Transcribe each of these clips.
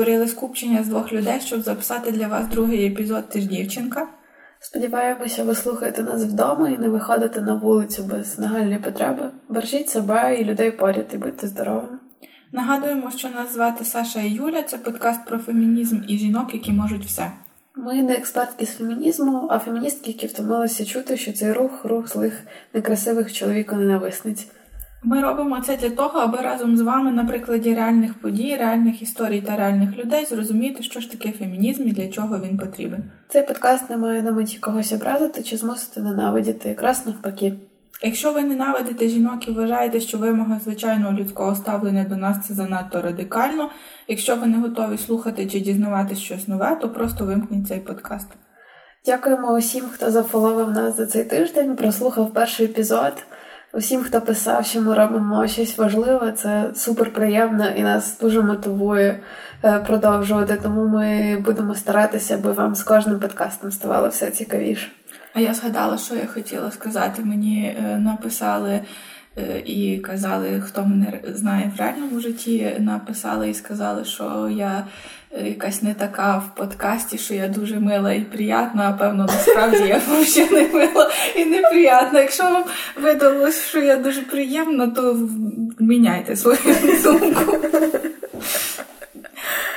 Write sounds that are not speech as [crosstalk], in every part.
створили скупчення з двох людей, щоб записати для вас другий епізод «Ти ж дівчинка. Сподіваємося, ви слухаєте нас вдома і не виходите на вулицю без нагальної потреби. Бережіть себе і людей поряд і будьте здоровими. Нагадуємо, що нас звати Саша і Юля. Це подкаст про фемінізм і жінок, які можуть все. Ми не експертки з фемінізму, а феміністки, які втомилися чути, що цей рух рух злих некрасивих чоловіко-ненависниць. Ми робимо це для того, аби разом з вами на прикладі реальних подій, реальних історій та реальних людей зрозуміти, що ж таке фемінізм і для чого він потрібен. Цей подкаст не має на меті когось образити чи змусити ненавидіти, якраз навпаки. Якщо ви ненавидите жінок і вважаєте, що вимога звичайного людського ставлення до нас це занадто радикально. Якщо ви не готові слухати чи дізнаватися щось нове, то просто вимкніть цей подкаст. Дякуємо усім, хто зафоловив нас за цей тиждень, прослухав перший епізод. Усім, хто писав, що ми робимо щось важливе, це супер приємно і нас дуже мотивує е, продовжувати. Тому ми будемо старатися, аби вам з кожним подкастом ставало все цікавіше. А я згадала, що я хотіла сказати. Мені е, написали е, і казали, хто мене знає в реальному житті, написали і сказали, що я якась не така в подкасті, що я дуже мила і приятна, а певно, насправді я [laughs] взагалі не мила і неприятна. Якщо вам видалось, що я дуже приємна, то міняйте свою думку.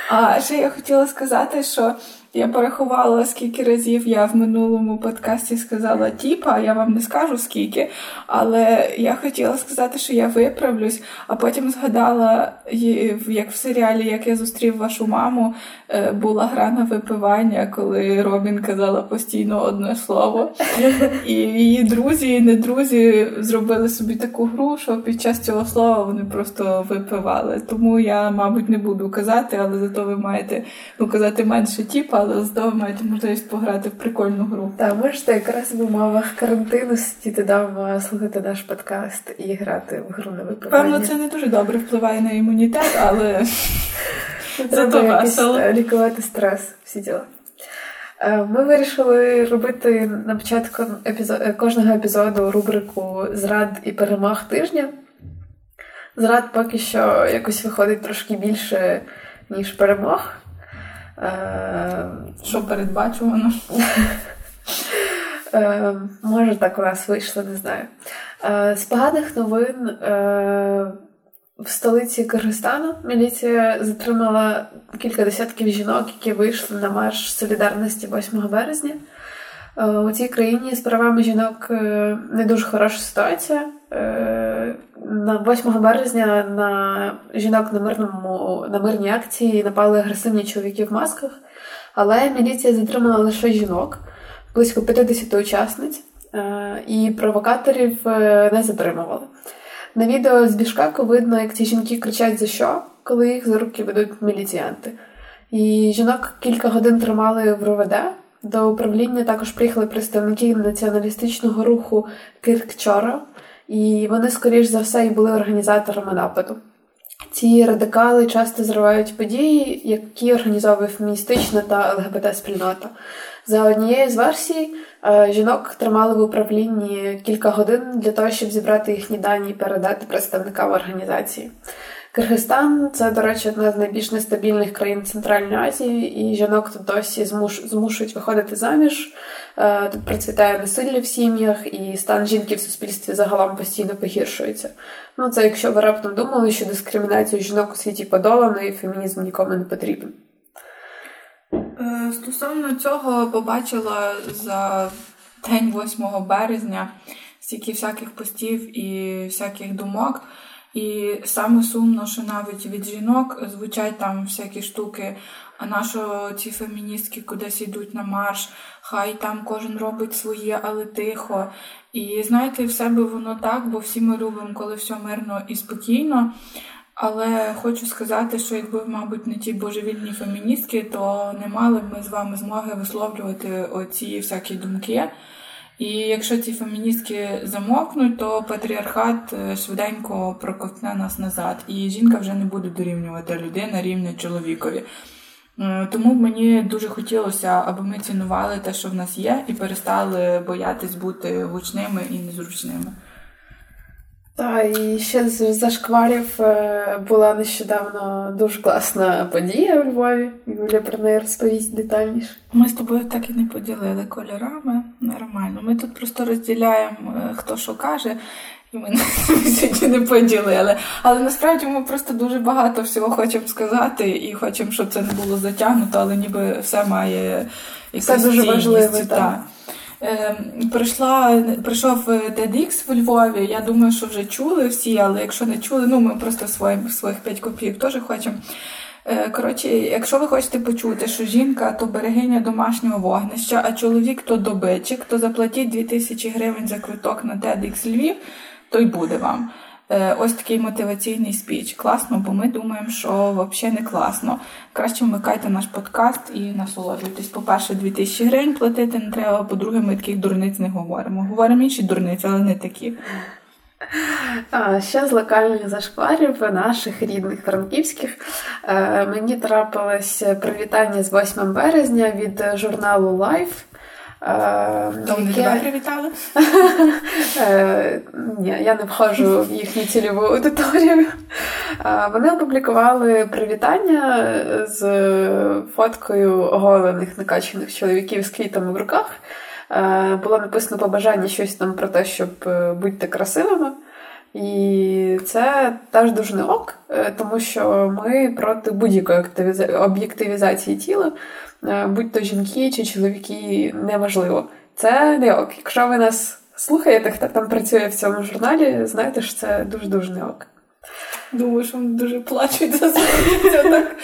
А ще я хотіла сказати, що я порахувала, скільки разів я в минулому подкасті сказала тіпа, я вам не скажу скільки, але я хотіла сказати, що я виправлюсь, а потім згадала, як в серіалі Як я зустрів вашу маму, е, була гра на випивання, коли Робін казала постійно одне слово. [laughs] І її друзі і не друзі зробили собі таку гру, що під час цього слова вони просто випивали. Тому я, мабуть, не буду казати, але зато ви маєте ну, казати менше тіпа але зато ви маєте можливість пограти в прикольну гру. Так, можете якраз в умовах карантину сидіти вдома, слухати наш подкаст і грати в гру на випивання. Певно, це не дуже добре впливає на імунітет, але зато весело. Е, лікувати стрес, всі діла. Е, ми вирішили робити на початку епізод... Е, кожного епізоду рубрику Зрад і перемог тижня. Зрад поки що якось виходить трошки більше, ніж перемог. Е, що передбачувано? Е, може, так у нас вийшло, не знаю. Е, з поганих новин в столиці Киргизстану міліція затримала кілька десятків жінок, які вийшли на марш солідарності 8 березня. У цій країні з правами жінок не дуже хороша ситуація. На 8 березня на жінок на мирному на мирній акції напали агресивні чоловіки в масках, але міліція затримала лише жінок, близько 50 учасниць, е, і провокаторів е, не затримували. На відео з Бішкаку видно, як ці жінки кричать за що, коли їх за руки ведуть міліціянти. І жінок кілька годин тримали в РОВД. До управління також приїхали представники націоналістичного руху Киркчора і вони, скоріш за все, і були організаторами нападу. Ці радикали часто зривають події, які організовує феміністична та ЛГБТ-спільнота. За однією з версій, е, жінок тримали в управлінні кілька годин для того, щоб зібрати їхні дані і передати представникам організації. Киргизстан це, до речі, одна з найбільш нестабільних країн Центральної Азії, і жінок тут досі змуш... змушують виходити заміж. Е, тут процвітає насилля в сім'ях, і стан жінки в суспільстві загалом постійно погіршується. Ну, це якщо ви раптом думали, що дискримінацію жінок у світі подолано і фемінізм нікому не потрібен. Е, стосовно цього побачила за день 8 березня стільки всяких постів і всяких думок. І саме сумно, що навіть від жінок звучать там всякі штуки. А нащо ці феміністки кудись йдуть на марш, хай там кожен робить своє, але тихо. І знаєте, в себе воно так, бо всі ми любимо, коли все мирно і спокійно. Але хочу сказати, що якби, мабуть, не ті божевільні феміністки, то не мали б ми з вами змоги висловлювати оці всякі думки. І якщо ці феміністки замовкнуть, то патріархат е, швиденько проковтне нас назад, і жінка вже не буде дорівнювати людина рівне чоловікові. Е, тому мені дуже хотілося, аби ми цінували те, що в нас є, і перестали боятись бути гучними і незручними. Та і ще з зашкварів е, була нещодавно дуже класна подія у Львові. Юля про неї розповість детальніше. Ми з тобою так і не поділили кольорами. Нормально. Ми тут просто розділяємо, е, хто що каже, і ми [laughs] сьогодні не поділили. Але насправді ми просто дуже багато всього хочемо сказати і хочемо, щоб це не було затягнуто, але ніби все має якусь Все дуже важливо. Ем, прийшла, прийшов TEDx в Львові. Я думаю, що вже чули всі, але якщо не чули, ну ми просто своїм своїх 5 копійок теж хочемо. Е, коротше, якщо ви хочете почути, що жінка то берегиня домашнього вогнища, а чоловік то добичик, то заплатіть 2000 гривень за квиток на TEDx Львів, то й буде вам. Е, ось такий мотиваційний спіч. Класно, бо ми думаємо, що взагалі не класно. Краще вмикайте наш подкаст і насолоджуйтесь. По-перше, 2000 гривень платити не треба, по-друге, ми таких дурниць не говоримо. Говоримо інші дурниці, але не такі. А, Ще з локальних зашкварів наших рідних франківських е, мені трапилось привітання з 8 березня від журналу Life. То вони тебе привітали? [laughs] Е, ні, я не входжу в їхню цільову аудиторію. Вони опублікували привітання з фоткою оголених накачаних чоловіків з квітами в руках. Було написано побажання щось там про те, щоб е, будьте красивими. І це теж дуже не ок, е, тому що ми проти будь-якої об'єктивізації тіла. Е, будь-то жінки чи чоловіки, неважливо. Це не ок. Якщо ви нас слухаєте, хто там працює в цьому журналі, знаєте, що це дуже-дуже не ок. Думаю, що вони дуже плачуть за це так.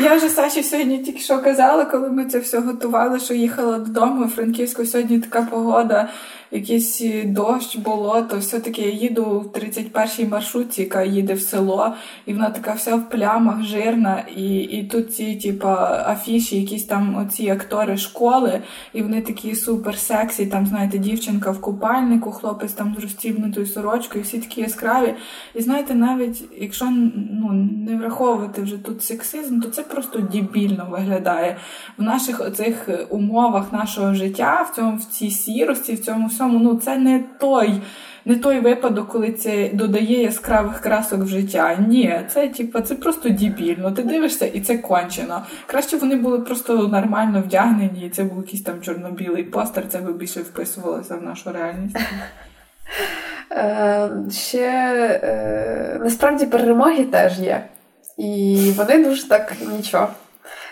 Я вже Саші сьогодні тільки що казала, коли ми це все готували, що їхала додому. Франківську сьогодні така погода якийсь е, дощ, болото. Все-таки я їду в 31-й маршрутці, яка їде в село, і вона така вся в плямах, жирна. І і тут ці, типа, афіші, якісь там оці актори школи, і вони такі супер сексі. Там, знаєте, дівчинка в купальнику, хлопець там з розстібнутою сорочкою, всі такі яскраві. І знаєте, навіть якщо ну, не враховувати вже тут сексизм, то це просто дебільно виглядає в наших оцих умовах нашого життя, в цьому в цій сірості, в цьому всьому всьому, ну це не той не той випадок, коли це додає яскравих красок в життя. Ні, це типу, це просто дібільно. Ти дивишся, і це кончено. Краще вони були просто нормально вдягнені, і це був якийсь там чорно-білий постер, це би більше вписувалося в нашу реальність. Е, ще е, насправді перемоги теж є. І вони дуже так нічого.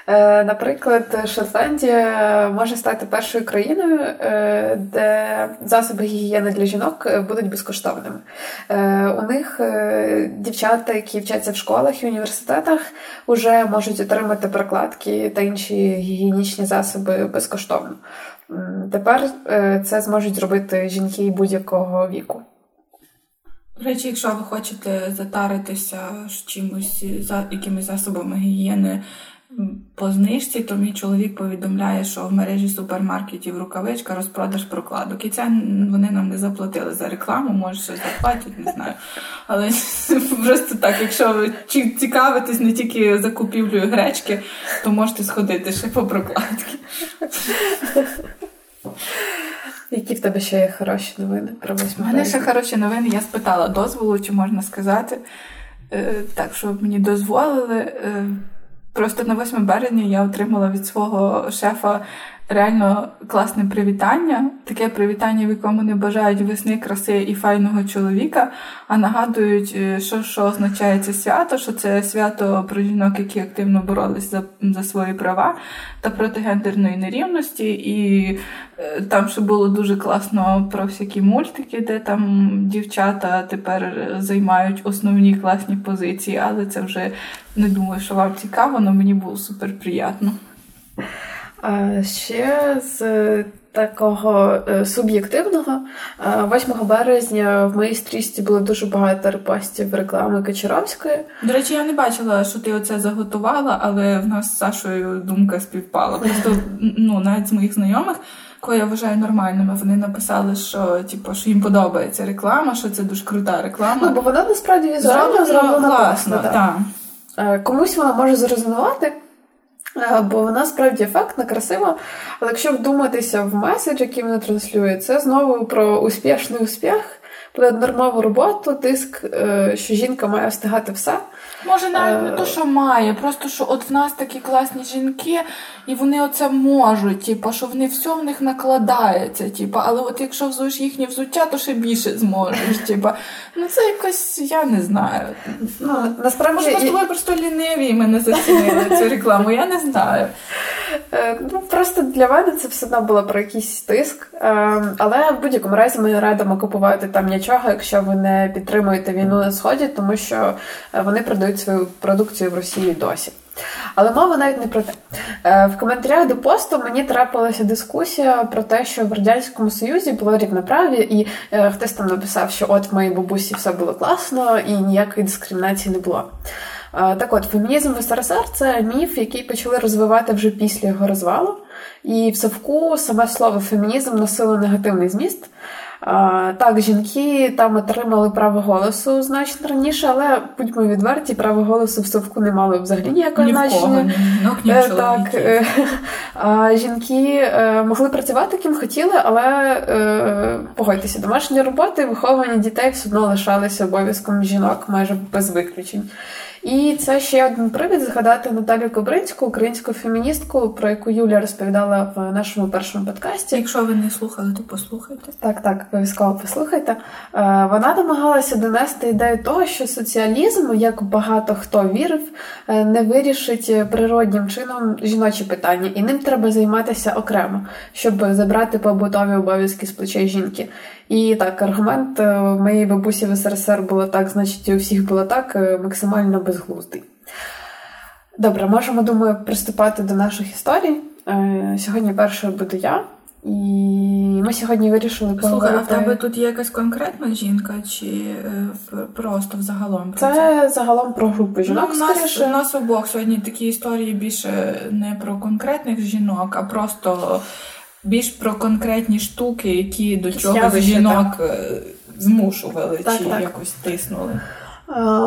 Е, наприклад, Шотландія може стати першою країною, е, де засоби гігієни для жінок будуть безкоштовними. Е, у них дівчата, які вчаться в школах і університетах, вже можуть отримати прокладки та інші гігієнічні засоби безкоштовно. Тепер це зможуть зробити жінки будь-якого віку. До речі, якщо ви хочете затаритися чимось якимись засобами гігієни по знижці, то мій чоловік повідомляє, що в мережі супермаркетів рукавичка розпродаж прокладок. І це вони нам не заплатили за рекламу, може щось заплатять, не знаю. Але [laughs] просто так, якщо ви цікавитесь не тільки закупівлею гречки, то можете сходити ще по прокладки. Які в тебе ще є хороші новини про? У мене ще хороші новини. Я спитала дозволу, чи можна сказати. Е, так, щоб мені дозволили. Просто на 8 березня я отримала від свого шефа реально класне привітання. Таке привітання, в якому не бажають весни, краси і файного чоловіка, а нагадують, е, що що означає це свято, що це свято про жінок, які активно боролись за за свої права та проти гендерної нерівності. І е, там ще було дуже класно про всякі мультики, де там дівчата тепер займають основні класні позиції, але це вже не думаю, що вам цікаво, але мені було супер приємно. А ще з такого е, суб'єктивного, 8 березня в моїй стрічці було дуже багато репостів реклами Кочаровської. До речі, я не бачила, що ти оце заготувала, але в нас з Сашою думка співпала. Просто [laughs] ну, навіть з моїх знайомих. Кого я вважаю нормальними, вони написали, що типу, що їм подобається реклама, що це дуже крута реклама. Ну, бо вона насправді візуально зроблена класно. Так. Е, комусь вона може зрозумівати, Е, бо вона справді ефектна, красива. Але якщо вдуматися в меседж, який вона транслює, це знову про успішний успіх, про нормову роботу, тиск, е, що жінка має встигати все. Може, навіть не то, що має, просто що от в нас такі класні жінки, і вони оце можуть, типу, що вони все в них накладається. Типу, але от якщо взуєш їхнє взуття, то ще більше зможеш. Типу. Ну це якось я не знаю. Ну, насправді... Може, ми з тобою просто ліниві і ми не зацінили цю рекламу, я не знаю. Е, ну, Просто для мене це все одно було про якийсь тиск. Е, але в будь-якому разі ми радимо купувати там нічого, якщо ви не підтримуєте війну на сході, тому що вони продають свою продукцію в Росії досі. Але мова навіть не про те. Е, в коментарях до посту мені трапилася дискусія про те, що в радянському союзі було рівноправ'я, і хтось там написав, що от в моїй бабусі все було класно і ніякої дискримінації не було. Так от, фемінізм в СРСР це міф, який почали розвивати вже після його розвалу. І в Совку саме слово фемінізм носило негативний зміст. Так, жінки там отримали право голосу значно раніше, але будьмо відверті, право голосу в совку не мали взагалі ніякого ні значення. Ні, е, так, е, [laughs] а Жінки е, могли працювати ким хотіли, але погодьтеся, домашні роботи, виховування дітей все одно лишалися обов'язком жінок майже без виключень. І це ще один привід згадати Наталію Кобринську, українську феміністку, про яку Юля розповідала в нашому першому подкасті. Якщо ви не слухали, то послухайте. Так, так, обов'язково послухайте. Е, вона намагалася донести ідею того, що соціалізм, як багато хто вірив, е, не вирішить природнім чином жіночі питання, і ним треба займатися окремо, щоб забрати побутові обов'язки з плечей жінки. І так, аргумент е, моєї бабусі в СРСР було так, значить, у всіх було так, максимально безглуздий. Добре, можемо, думаю, приступати до наших історій. Сьогодні першою буду я. І ми сьогодні вирішили поговорити... Слухай, а в тебе тут є якась конкретна жінка, чи е, просто взагалом? Про це, це загалом про групу жінок. Ну, у, нас, у нас обох сьогодні такі історії більше не про конкретних жінок, а просто більш про конкретні штуки, які до чогось жінок так. Е, змушували так, чи так. якось тиснули.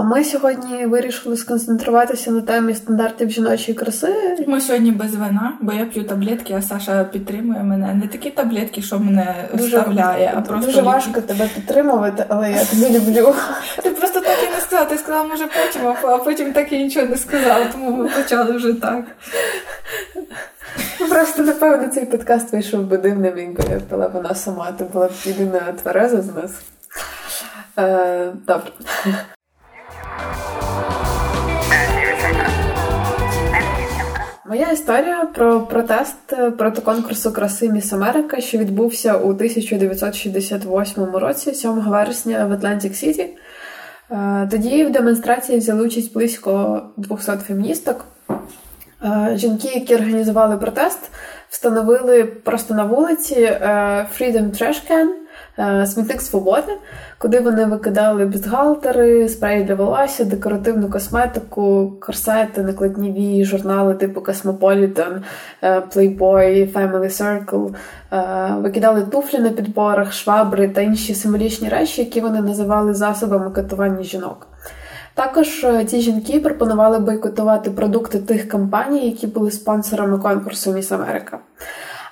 Ми сьогодні вирішили сконцентруватися на темі стандартів жіночої краси. Ми сьогодні без вина, бо я п'ю таблетки, а Саша підтримує мене. Не такі таблетки, що мене дуже, вставляє, а просто дуже важко тебе підтримувати, але я тебе люблю. Ти просто так і не сказала. Ти сказала, може потім, а потім так і нічого не сказала, тому ми почали вже так. Просто напевно цей подкаст вийшов би дивним, якби я пила не сама, то була б єдина твереза з нас. Е, Добре. Моя історія про протест е, проти конкурсу краси Міс Америка, що відбувся у 1968 році, 7 вересня в Атлантик Сіті. Е, тоді в демонстрації взяли участь близько 200 феміністок. Е, жінки, які організували протест, встановили просто на вулиці Freedom Trash Can, смітник свободи, куди вони викидали бюстгальтери, спреї для волосся, декоративну косметику, корсети, накладні вії, журнали типу Cosmopolitan, е, Playboy, Family Circle, е, викидали туфлі на підборах, швабри та інші символічні речі, які вони називали засобами катування жінок. Також ці жінки пропонували бойкотувати продукти тих компаній, які були спонсорами конкурсу Міс Америка.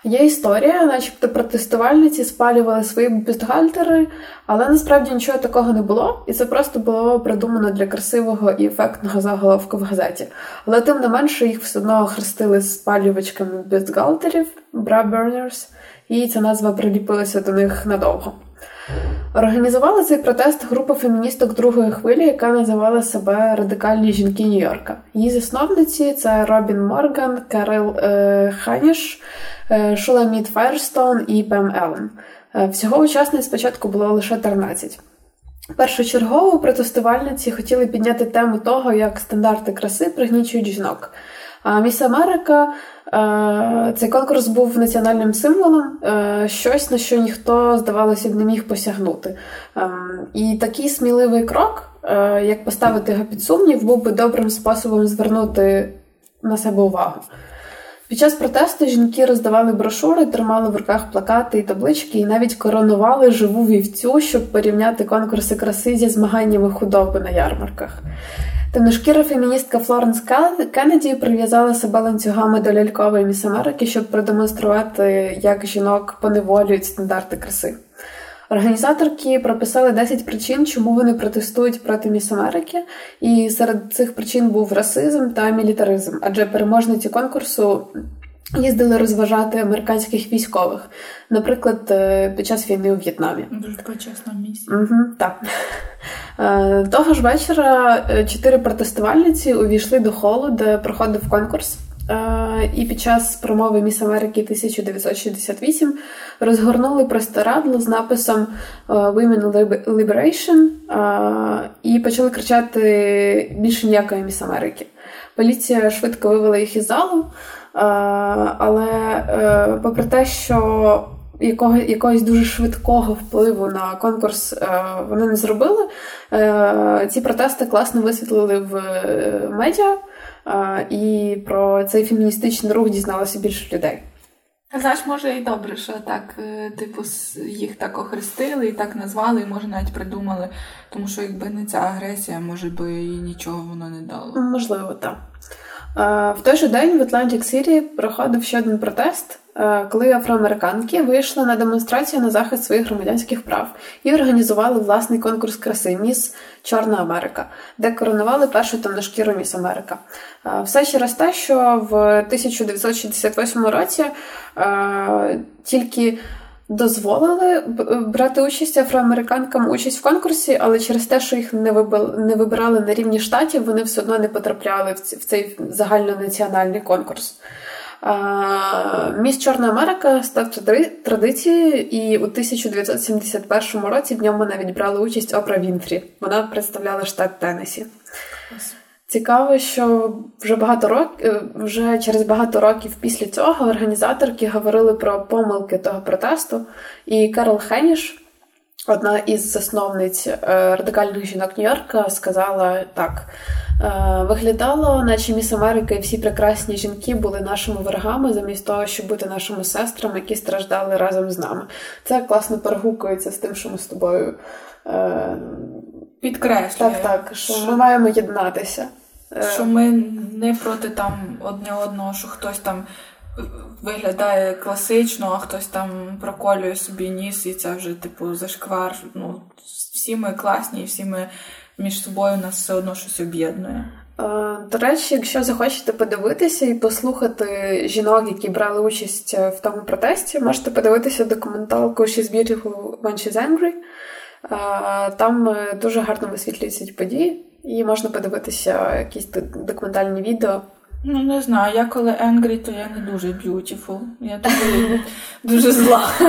Є історія, начебто протестувальниці спалювали свої бюстгальтери, але насправді нічого такого не було, і це просто було придумано для красивого і ефектного заголовку в газеті. Але тим не менше їх все одно хрестили спалювачками бюстгальтерів, bra і ця назва приліпилася до них надовго. Організувала цей протест група феміністок другої хвилі, яка називала себе Радикальні жінки Нью-Йорка. Її засновниці це Робін Морган, Карел е, Ханіш, Шуламіт Файрстон і Пем Еллен. Е, всього учасниць спочатку було лише 13. Першочергово протестувальниці хотіли підняти тему того, як стандарти краси пригнічують жінок. А Міс Америка Е, цей конкурс був національним символом, е, щось на що ніхто, здавалося б, не міг посягнути. Ем, і такий сміливий крок, е, як поставити його під сумнів, був би добрим способом звернути на себе увагу. Під час протесту жінки роздавали брошури, тримали в руках плакати і таблички, і навіть коронували живу вівцю, щоб порівняти конкурси краси зі змаганнями худоби на ярмарках. Темношкіра феміністка Флоренс Кеннеді прив'язала себе ланцюгами до лялькової міс Америки, щоб продемонструвати, як жінок поневолюють стандарти краси. Організаторки прописали 10 причин, чому вони протестують проти Міс Америки, і серед цих причин був расизм та мілітаризм, адже переможниці конкурсу. Їздили розважати американських військових, наприклад, е, під час війни у В'єтнамі. Дуже почесна місія. Угу, Так е, того ж вечора е, чотири протестувальниці увійшли до холу, де проходив конкурс. І під час промови Міс Америки 1968 розгорнули простирадло з написом Women Liberation і почали кричати більше ніякої Міс Америки. Поліція швидко вивела їх із залу. Але е, попри те, що якого, якогось дуже швидкого впливу на конкурс е, вони не зробили, е, ці протести класно висвітлили в медіа, і про цей феміністичний рух дізналося більше людей. Знаєш, може і добре, що так, типу, їх так охрестили і так назвали, і може навіть придумали, тому що якби не ця агресія, може би і нічого воно не дало. Можливо, так. В той же день в Атлантик Сіті проходив ще один протест, коли афроамериканки вийшли на демонстрацію на захист своїх громадянських прав і організували власний конкурс краси Міс Чорна Америка, де коронували першу темношкіру Міс Америка. Все через те, що в 1968 році тільки дозволили брати участь афроамериканкам участь в конкурсі, але через те, що їх не не вибирали на рівні штатів, вони все одно не потрапляли в цей загальнонаціональний конкурс. Міс Чорна Америка став традицією, і у 1971 році в ньому навіть брали участь Опра Вінфрі. Вона представляла штат Теннесі. Цікаво, що вже багато років, е, вже через багато років після цього організаторки говорили про помилки того протесту. І Карл Хеніш, одна із засновниць е, радикальних жінок Нью-Йорка, сказала так: «Е, виглядало, наче міс Америка і всі прекрасні жінки були нашими ворогами, замість того, щоб бути нашими сестрами, які страждали разом з нами. Це класно перегукується з тим, що ми з тобою. Підкреслює. Так, так, що ми маємо єднатися. Що ми не проти там одне одного, що хтось там виглядає класично, а хтось там проколює собі ніс, і це вже, типу, зашквар. Ну, всі ми класні, і всі ми між собою нас все одно щось об'єднує. До речі, якщо захочете подивитися і послухати жінок, які брали участь в тому протесті, можете подивитися документалку She's Beautiful When She's Angry. Там е, дуже гарно висвітлюються ці події. І можна подивитися якісь документальні відео. Ну, не знаю, я коли Angry, то я не дуже beautiful. Я дуже, дуже зла. [laughs]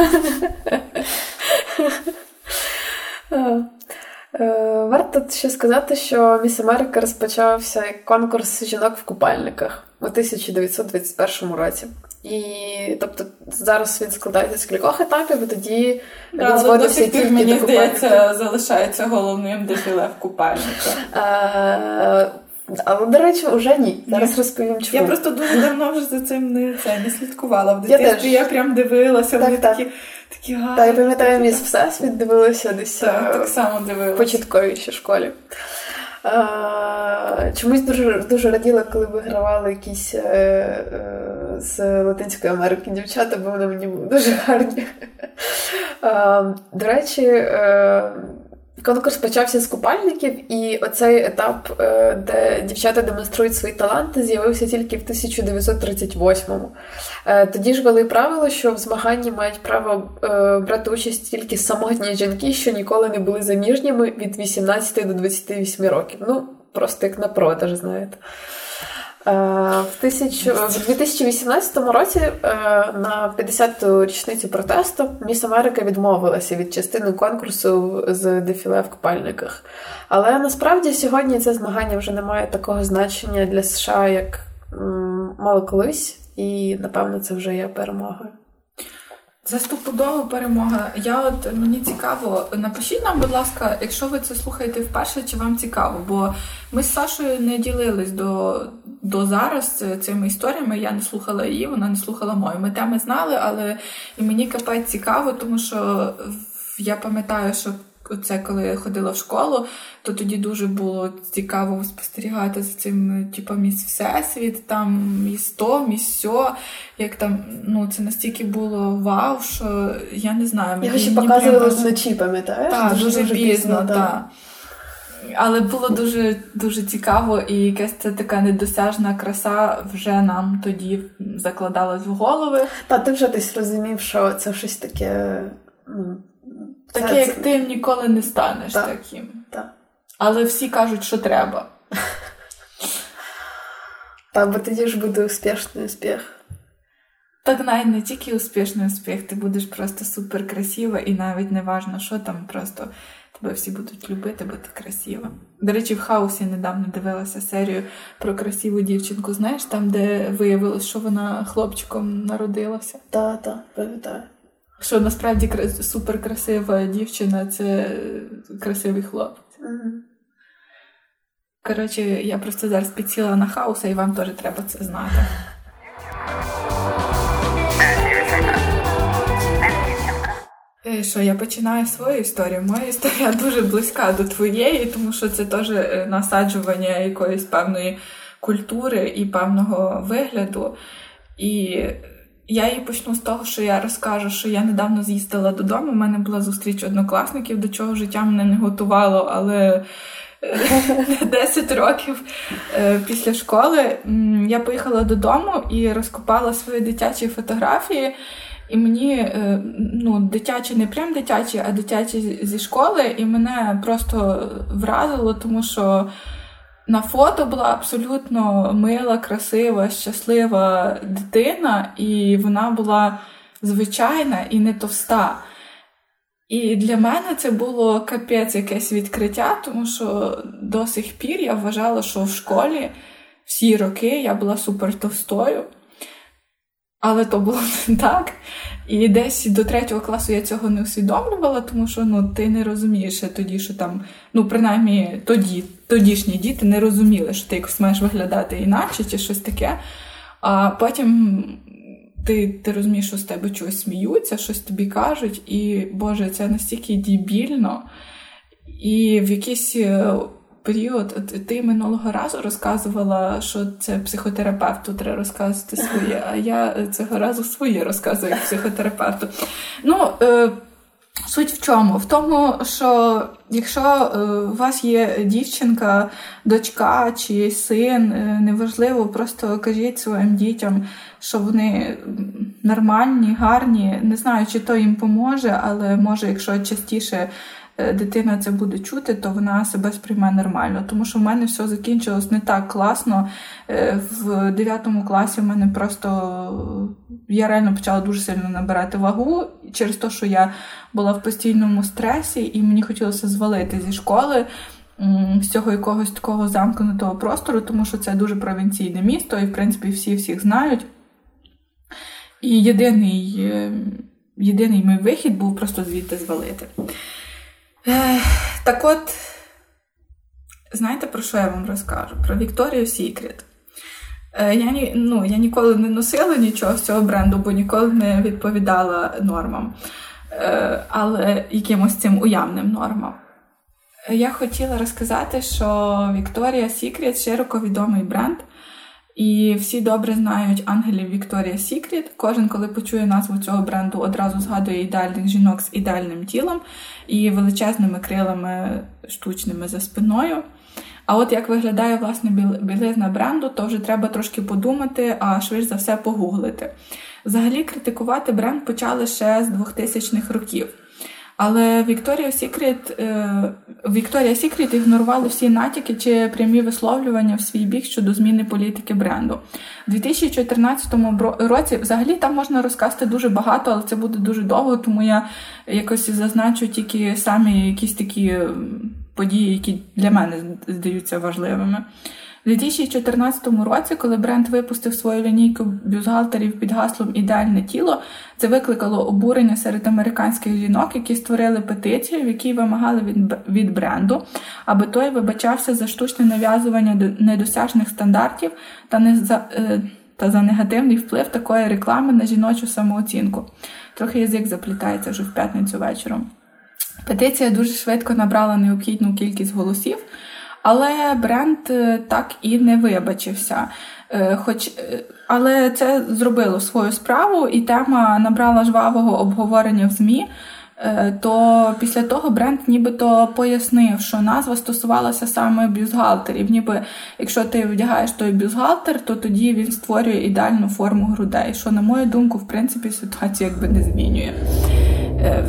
Е, варто ще сказати, що Міс Америка розпочався як конкурс жінок в купальниках у 1921 році. І тобто зараз він складається з кількох етапів, і тоді да, він зводився тільки мені до здається, залишається головним дефіле в купальниках. Е, але, до речі, вже ні. Зараз розповім чому. Я просто дуже давно вже за цим не це не слідкувала. В дитинстві я, я прям дивилася, так, вони так. такі такі гарні. Так, я пам'ятаю, міс Всесвіт дивилася десь так, е, так само дивилася. в початковій ще школі. Чомусь дуже дуже раділа, коли вигравали якісь е, е, з Латинської Америки дівчата, бо вони мені були дуже гарні. До речі, е, Конкурс почався з купальників, і оцей етап, е, де дівчата демонструють свої таланти, з'явився тільки в 1938-му. Е, тоді ж вели правило, що в змаганні мають право е, брати участь тільки самотні жінки, що ніколи не були заміжніми від 18 до 28 років. Ну, просто як на продаж, знаєте. Е, в 2018 році е, на 50-ту річницю протесту Міс Америка відмовилася від частини конкурсу з дефіле в купальниках. Але насправді сьогодні це змагання вже не має такого значення для США, як мало колись, і напевно це вже є перемогою. Це стопудова перемога. Я от мені цікаво, напишіть нам, будь ласка, якщо ви це слухаєте вперше, чи вам цікаво, бо ми з Сашою не ділились до до зараз цими історіями. Я не слухала її, вона не слухала мою. Ми теми знали, але і мені капець цікаво, тому що я пам'ятаю, що це коли я ходила в школу, то тоді дуже було цікаво спостерігати за цим, типу, міс Всесвіт, там міс то, міс сьо, як там, ну це настільки було вау, що я не знаю. Його ще показували вночі, пам'ятаєш? Так, дуже, дуже пізно, так. Але було дуже дуже цікаво, і якась це така недосяжна краса вже нам тоді закладалась в голови. Та ти вже десь розумів, що це щось таке. ну... Таке, це, як це... ти ніколи не станеш так, таким. Так. Але всі кажуть, що треба. Так, бо тоді ж буде успішний успіх. Так навіть не тільки успішний успіх, ти будеш просто супер красива, і навіть не важно, що там, просто тебе всі будуть любити, бо ти красива. До речі, в хаосі недавно дивилася серію про красиву дівчинку. Знаєш, там, де виявилось, що вона хлопчиком народилася. Так, так, пам'ятаю. Що насправді суперкрасива дівчина це красивий хлопець. Угу. Коротше, я просто зараз підсіла на хаоса, і вам теж треба це знати. Що я починаю свою історію. Моя історія [laughs] дуже близька до твоєї, тому що це теж е, насаджування якоїсь певної культури і певного вигляду. І я її почну з того, що я розкажу, що я недавно з'їздила додому. У мене була зустріч однокласників, до чого життя мене не готувало, але [laughs] 10 років е, після школи я поїхала додому і розкопала свої дитячі фотографії. І мені е, ну, дитячі не прям дитячі, а дитячі зі школи, і мене просто вразило, тому що на фото була абсолютно мила, красива, щаслива дитина, і вона була звичайна і не товста. І для мене це було капець якесь відкриття, тому що до сих пір я вважала, що в школі всі роки я була супер товстою. Але то було не так. І десь до третього класу я цього не усвідомлювала, тому що ну, ти не розумієш тоді, що там, ну, принаймні, тоді, тодішні діти не розуміли, що ти якось маєш виглядати іначе чи щось таке. А потім ти ти розумієш, що з тебе чогось сміються, щось тобі кажуть, і Боже, це настільки дібільно. І в якийсь е, період, ти минулого разу розказувала, що це психотерапевту треба розказувати своє, а я цього разу своє розказую психотерапевту. Ну, е, Суть в чому? В тому, що якщо е, у вас є дівчинка, дочка чи син, е, неважливо, просто кажіть своїм дітям, що вони нормальні, гарні. Не знаю, чи то їм поможе, але може, якщо частіше Е, дитина це буде чути, то вона себе сприйме нормально. Тому що в мене все закінчилось не так класно. Е, в 9 класі в мене просто я реально почала дуже сильно набирати вагу через те, що я була в постійному стресі, і мені хотілося звалити зі школи. З цього якогось такого замкнутого простору, тому що це дуже провінційне місто, і, в принципі, всі всіх знають. І єдиний е, єдиний мій вихід був просто звідти звалити. Так от, знаєте, про що я вам розкажу? Про Secret. Е, я ну, я ніколи не носила нічого з цього бренду, бо ніколи не відповідала нормам, е, але якимось цим уявним нормам. Я хотіла розказати, що Victoria's Secret широко відомий бренд. І всі добре знають ангелів Victoria's Secret. Кожен, коли почує назву цього бренду, одразу згадує ідеальних жінок з ідеальним тілом і величезними крилами штучними за спиною. А от як виглядає власне білизна бренду, то вже треба трошки подумати, а швидше за все погуглити. Взагалі критикувати бренд почали ще з 2000-х років. Але Вікторія Сікрет Вікторія Сікрет ігнорувала всі натяки чи прямі висловлювання в свій бік щодо зміни політики бренду. У 2014 році взагалі там можна розказати дуже багато, але це буде дуже довго, тому я якось зазначу тільки самі якісь такі події, які для мене здаються важливими. У 2014 році, коли бренд випустив свою лінійку бюзгалтерів під гаслом Ідеальне тіло, це викликало обурення серед американських жінок, які створили петицію, в якій вимагали від від бренду, аби той вибачався за штучне нав'язування недосяжних стандартів та не за. Е, та за негативний вплив такої реклами на жіночу самооцінку. Трохи язик заплітається вже в п'ятницю вечором. Петиція дуже швидко набрала необхідну кількість голосів, але бренд е, так і не вибачився. Е, хоч, е, Але це зробило свою справу, і тема набрала жвавого обговорення в ЗМІ. То після того бренд нібито пояснив, що назва стосувалася саме бюзгалтерів. Ніби якщо ти вдягаєш той бюзгалтер, то тоді він створює ідеальну форму грудей. Що, на мою думку, в принципі, ситуацію якби не змінює.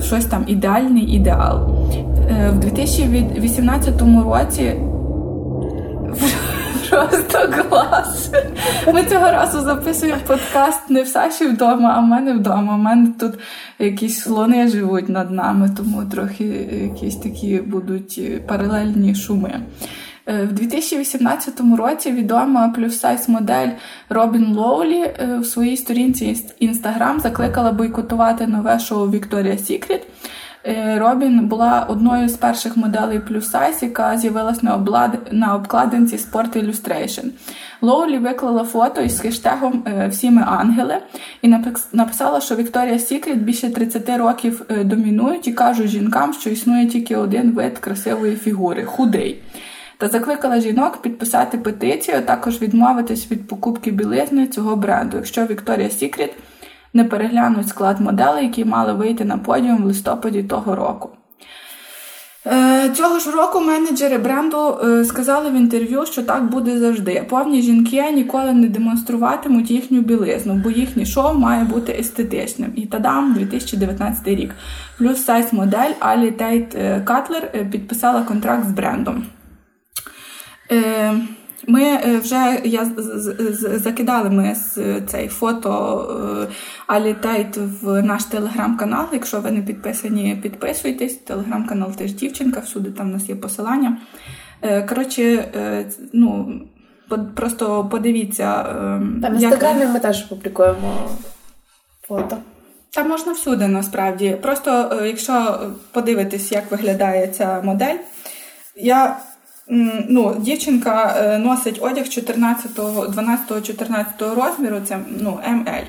Щось там ідеальний ідеал. В 2018 році. Просто клас. Ми цього разу записуємо подкаст не в Саші вдома, а в мене вдома. У мене тут якісь слони живуть над нами, тому трохи якісь такі будуть паралельні шуми. Е, в 2018 році відома плюс-сайз модель Робін Лоулі е, в своїй сторінці Інстаграм закликала бойкотувати нове шоу Вікторія Сікрет. Робін була одною з перших моделей плюс-сайз, яка з'явилась на облад... на обкладинці Sport Illustration. Лоулі виклала фото із хештегом е, Всі ми ангели і написала, що Victoria Secret більше 30 років домінують і кажуть жінкам, що існує тільки один вид красивої фігури худий та закликала жінок підписати петицію, а також відмовитись від покупки білизни цього бренду, якщо Victoria Secret не переглянуть склад моделей, які мали вийти на подіум в листопаді того року. Е, цього ж року менеджери бренду е, сказали в інтерв'ю, що так буде завжди. Повні жінки ніколи не демонструватимуть їхню білизну, бо їхнє шоу має бути естетичним. І тадам 2019 рік. Плюс сайз модель Алі Тейт Катлер підписала контракт з брендом. Е, ми е, вже я закидали ми з цей фото е, Алі Тейт в наш телеграм-канал. Якщо ви не підписані, підписуйтесь. Телеграм-канал теж дівчинка, всюди там у нас є посилання. Коротше, ну просто подивіться. Там в інстаграмі ми теж публікуємо фото. Та можна всюди насправді. Просто якщо подивитись, як виглядає ця модель, я ну, дівчинка е, носить одяг 12-14 розміру, це ну, МЛ.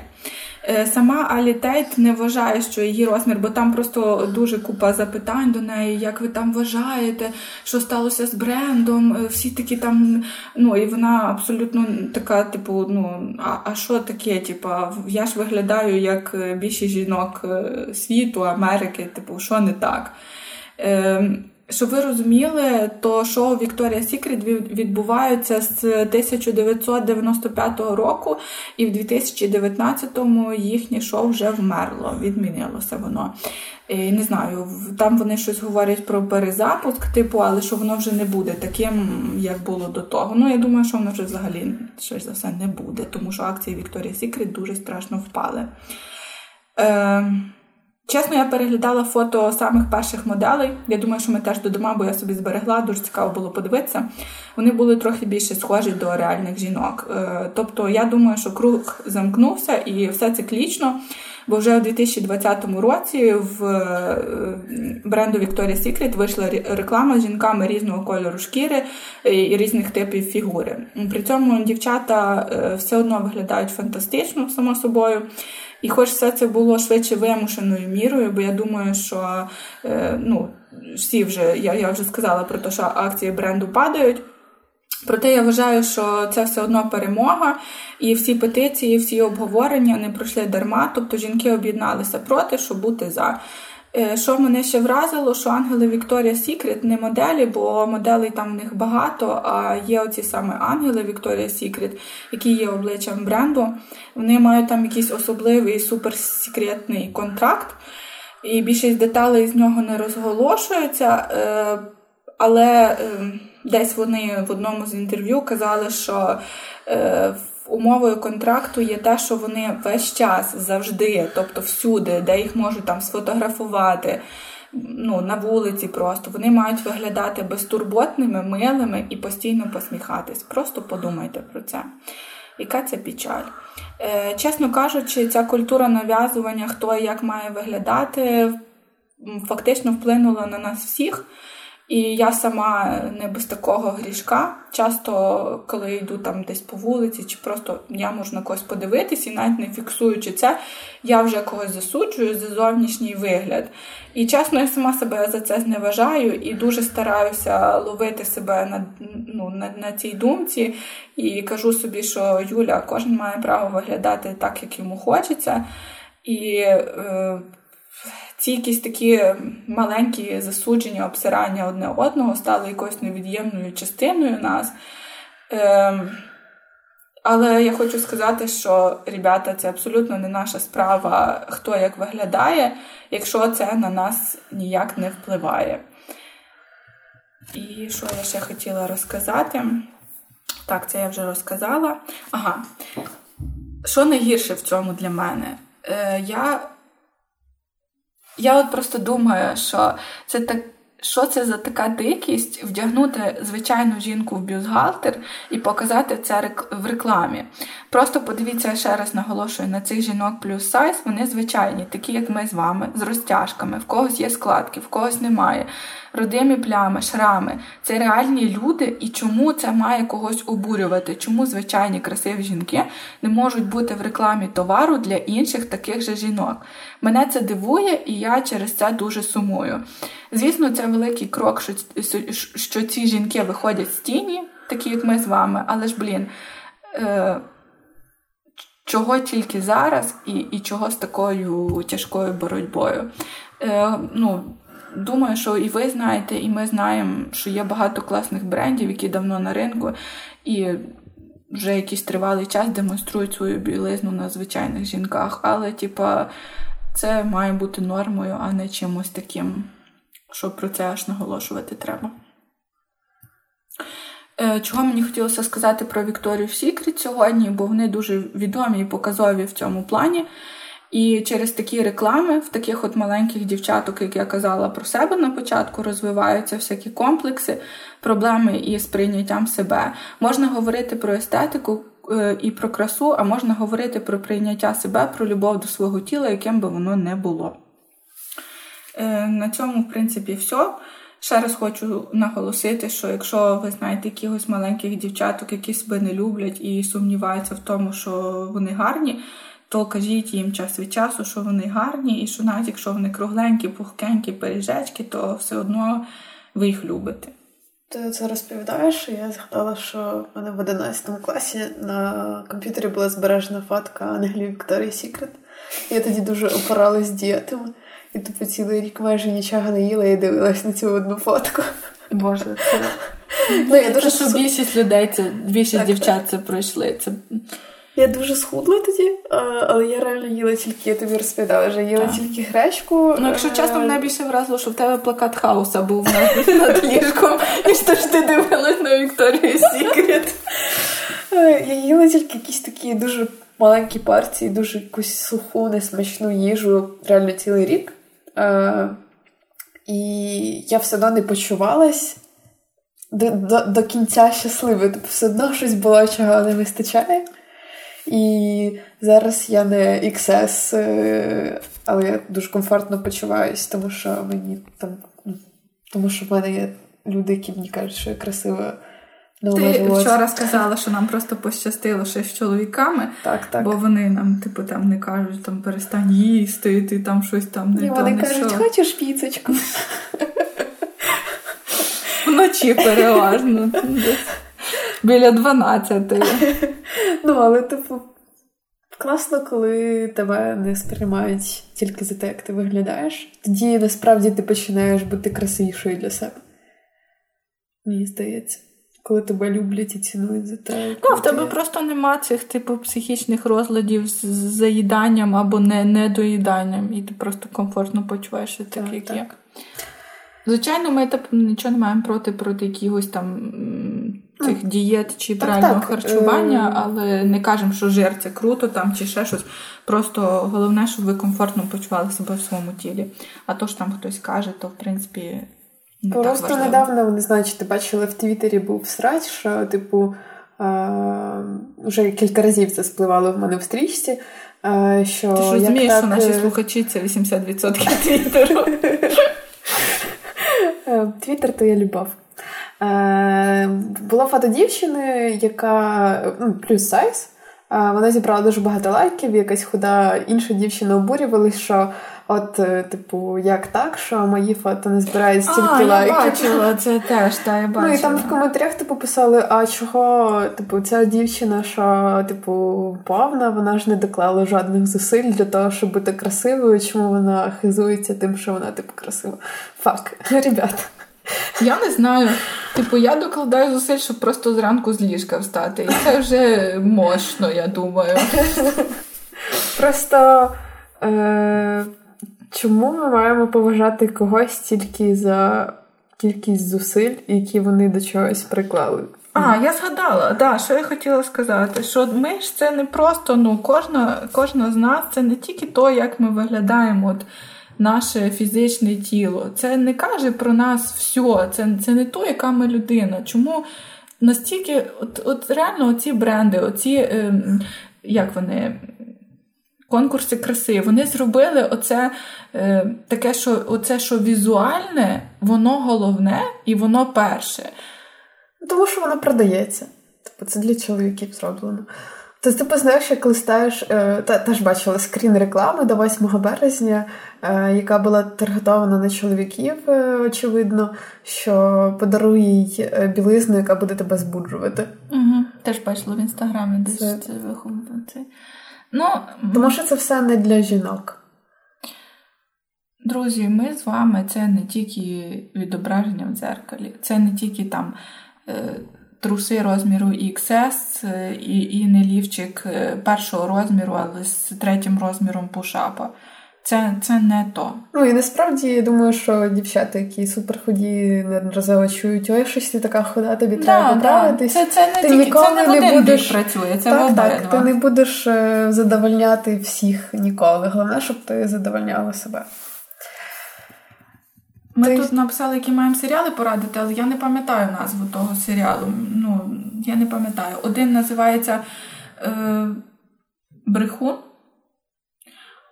Е, сама Алі Тейт не вважає, що її розмір, бо там просто дуже купа запитань до неї, як ви там вважаєте, що сталося з брендом. Е, всі такі там, ну і вона абсолютно така, типу, ну а а що таке? Типу, я ж виглядаю як більшість жінок світу, Америки, типу, що не так. Ем, щоб ви розуміли, то шоу Вікторія Сікрет відбуваються з 1995 року, і в 2019-му їхнє шоу вже вмерло, відмінилося воно. Не знаю, там вони щось говорять про перезапуск, типу, але що воно вже не буде таким, як було до того. Ну, я думаю, що воно вже взагалі щось за все не буде, тому що акції Вікторія Сікрет дуже страшно впали. Е, Чесно, я переглядала фото самих перших моделей. Я думаю, що ми теж додамо, бо я собі зберегла, дуже цікаво було подивитися. Вони були трохи більше схожі до реальних жінок. Е, тобто, я думаю, що круг замкнувся і все циклічно. Бо вже у 2020 році в е, бренду Victoria's Secret вийшла реклама з жінками різного кольору шкіри і різних типів фігури. При цьому дівчата е, все одно виглядають фантастично, само собою. І хоч все це було швидше вимушеною мірою, бо я думаю, що е, ну, всі вже я я вже сказала про те, що акції бренду падають. Проте я вважаю, що це все одно перемога, і всі петиції, всі обговорення не пройшли дарма. Тобто жінки об'єдналися проти, щоб бути за. Е, що мене ще вразило, що ангели Вікторія Сікрет не моделі, бо моделей там в них багато. А є оці саме ангели Вікторія Сікрет, які є обличчям бренду. Вони мають там якийсь особливий суперсекретний контракт, і більшість деталей з нього не розголошується. Е, але ем, десь вони в одному з інтерв'ю казали, що е, умовою контракту є те, що вони весь час завжди, тобто всюди, де їх можуть там сфотографувати. Ну, на вулиці просто вони мають виглядати безтурботними, милими і постійно посміхатись. Просто подумайте про це. Яка це печаль? Е, Чесно кажучи, ця культура нав'язування, хто і як має виглядати, фактично вплинула на нас всіх. І я сама не без такого грішка. Часто, коли йду там десь по вулиці, чи просто я можу на когось подивитись, і навіть не фіксуючи це, я вже когось засуджую за зовнішній вигляд. І чесно, я сама себе за це зневажаю і дуже стараюся ловити себе на ну, на, на цій думці. І кажу собі, що Юля, кожен має право виглядати так, як йому хочеться. І е, ці якісь такі маленькі засудження, обсирання одне одного стали якоюсь невід'ємною частиною нас. Ем, але я хочу сказати, що ребята, це абсолютно не наша справа, хто як виглядає, якщо це на нас ніяк не впливає. І що я ще хотіла розказати? Так, це я вже розказала. Ага. Що найгірше в цьому для мене? Е, Я я от просто думаю, що це так. Що це за така дикість вдягнути звичайну жінку в бюстгальтер і показати це в рекламі? Просто подивіться ще раз наголошую на цих жінок плюс сайз, вони звичайні, такі як ми з вами, з розтяжками, в когось є складки, в когось немає родимі плями, шрами. Це реальні люди, і чому це має когось обурювати? Чому звичайні красиві жінки не можуть бути в рекламі товару для інших таких же жінок? Мене це дивує, і я через це дуже сумую. Звісно, це великий крок, що, ці жінки виходять з тіні, такі як ми з вами, але ж, блін. Е- Чого тільки зараз, і і чого з такою тяжкою боротьбою. Е, ну, думаю, що і ви знаєте, і ми знаємо, що є багато класних брендів, які давно на ринку, і вже якийсь тривалий час демонструють свою білизну на звичайних жінках. Але, типа, це має бути нормою, а не чимось таким, що про це аж наголошувати треба. Е, чого мені хотілося сказати про Вікторію Сікрет сьогодні, бо вони дуже відомі і показові в цьому плані. І через такі реклами в таких от маленьких дівчаток, як я казала про себе на початку, розвиваються всякі комплекси, проблеми із прийняттям себе. Можна говорити про естетику е, і про красу, а можна говорити про прийняття себе, про любов до свого тіла, яким би воно не було. Е, на цьому, в принципі, все. Ще раз хочу наголосити, що якщо ви знаєте якихось маленьких дівчаток, які себе не люблять і сумніваються в тому, що вони гарні то кажіть їм час від часу, що вони гарні, і що навіть якщо вони кругленькі, пухкенькі, пиріжечки, то все одно ви їх любите. Ти це розповідаєш, і я згадала, що в мене в 11 класі на комп'ютері була збережена фотка Ангелі Вікторії Сікрет. Я тоді дуже опиралась дієтами, і тупо цілий рік майже нічого не їла і дивилась на цю одну фотку. Боже, це ну, я дуже що більшість людей, це більшість так, дівчат так. це пройшли. Це я дуже схудла тоді, але я реально їла тільки, я тобі розповідала, вже їла так. тільки гречку. Ну, якщо чесно, мене більше вразило, що в тебе плакат хаоса був [laughs] над ліжком, ніж то ж ти дивилась на Вікторію Сікрет. Я їла тільки якісь такі дуже маленькі партії, дуже якусь суху, несмачну їжу, реально цілий рік. І я все одно не почувалась. До до, до кінця щасливою. Тобто все одно щось було, чого не вистачає. І зараз я не XS, е, але я дуже комфортно почуваюся, тому що мені там, ну, тому що в мене є люди, які мені кажуть, що я красива. Ти вчора сказала, що нам просто пощастило ще з чоловіками, так, так. бо вони нам, типу, там не кажуть, там перестань їсти, ти там щось там не І вони не кажуть, що. хочеш піцечку? Вночі переважно. [laughs] Біля 12. Ну, але, типу, класно, коли тебе не сприймають тільки за те, як ти виглядаєш. Тоді насправді ти починаєш бути красивішою для себе. Мені здається. Коли тебе люблять і цінують за те. Ну, в тебе ти... просто нема цих типу психічних розладів з заїданням або не недоїданням, і ти просто комфортно почуваєшся так, так як так. є. Звичайно, ми типу, нічого не маємо проти проти якихось там цих дієт чи так, правильного так. харчування, е, але не кажемо, що жир це круто там чи ще щось. Просто головне, щоб ви комфортно почували себе в своєму тілі. А то ж там хтось каже, то в принципі. Не Просто так недавно не знаю, чи ти бачила в Твіттері був срач, що, типу, а, вже кілька разів це спливало в мене в стрічці. А, що Ти ж розумієш, так... що наші е, слухачі це 80% [laughs] твіттеру. Твіттер то є любов. Е, Було фото дівчини, яка ну, плюс сайз. Вона зібрала дуже багато лайків, якась худа інша дівчина обурювалась, що от, е, типу, як так, що мої фото не збирають стільки а, лайків. Я бачила це [laughs] теж, та я бачила. Ну і там в коментарях типу писали: а чого, типу, ця дівчина, що типу повна, вона ж не доклала жодних зусиль для того, щоб бути красивою. Чому вона хизується тим, що вона типу красива? Фак, ребята. Я не знаю. Типу, я докладаю зусиль, щоб просто зранку з ліжка встати. І це вже мощно, я думаю. Просто е- чому ми маємо поважати когось тільки за кількість зусиль, які вони до чогось приклали? А, я згадала, да, що я хотіла сказати, що ми ж це не просто, ну, кожна кожна з нас це не тільки то, як ми виглядаємо. От наше фізичне тіло. Це не каже про нас все, це це не то, яка ми людина. Чому настільки, от от реально, оці бренди, оці, е, як вони. Конкурси краси, вони зробили оце е, таке, що оце, що візуальне, воно головне і воно перше. Тому що воно продається. Типу, це для чоловіків зроблено. Ти типу, знаєш, як листаєш, е, та, теж бачила скрін реклами до 8 березня, е, яка була таргетована на чоловіків, е, очевидно, що подарує їй білизну, яка буде тебе збуджувати. Угу. Теж бачила в інстаграмі, де це, це виховувати. Ну, Тому що це все не для жінок. Друзі, ми з вами це не тільки відображення в дзеркалі, це не тільки там труси розміру XS е, і і не лівчик е, першого розміру, але з третім розміром пушапа. Це це не то. Ну і насправді я думаю, що дівчата, які суперході, неодноразово чують, ой, щось ти така хода, тобі да, треба поправитись. Це це не ти тільки, ніколи це не, не будеш працює. Це так, так, ти не будеш е, задовольняти всіх ніколи. Головне, щоб ти задовольняла себе. Ми Ти... тут написали, які маємо серіали порадити, але я не пам'ятаю назву того серіалу. Ну, я не пам'ятаю. Один називається е, Брехун,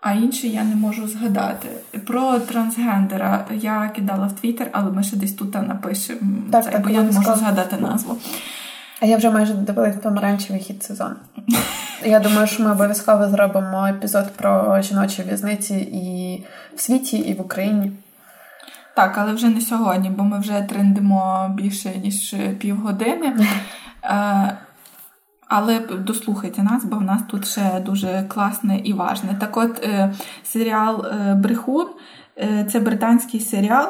а інший я не можу згадати. Про трансгендера я кидала в Твіттер, але ми ще десь тут напишемо, так, так, бо я не можу згадати назву. А я вже майже додивилась помаранчевий хід сезону. Я думаю, що ми обов'язково зробимо епізод про жіночі в'язниці і в світі, і в Україні. Так, але вже не сьогодні, бо ми вже трендимо більше ніж півгодини. Е, але дослухайте нас, бо в нас тут ще дуже класне і важне. Так от, е, серіал е, Брехун це британський серіал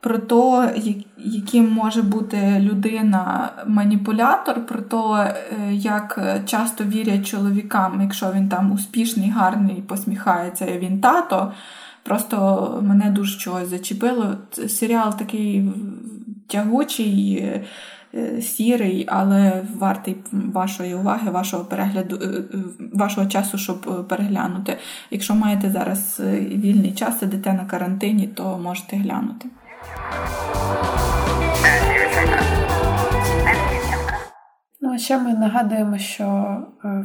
про те, яким може бути людина-маніпулятор, про те, як часто вірять чоловікам, якщо він там успішний, гарний, посміхається, він тато. Просто мене дуже чогось зачепило. Серіал такий тягучий, е, сірий, але вартий вашої уваги, вашого перегляду, е, е, вашого часу, щоб переглянути. Якщо маєте зараз вільний час, сидите на карантині, то можете глянути. Ну, а ще ми нагадуємо, що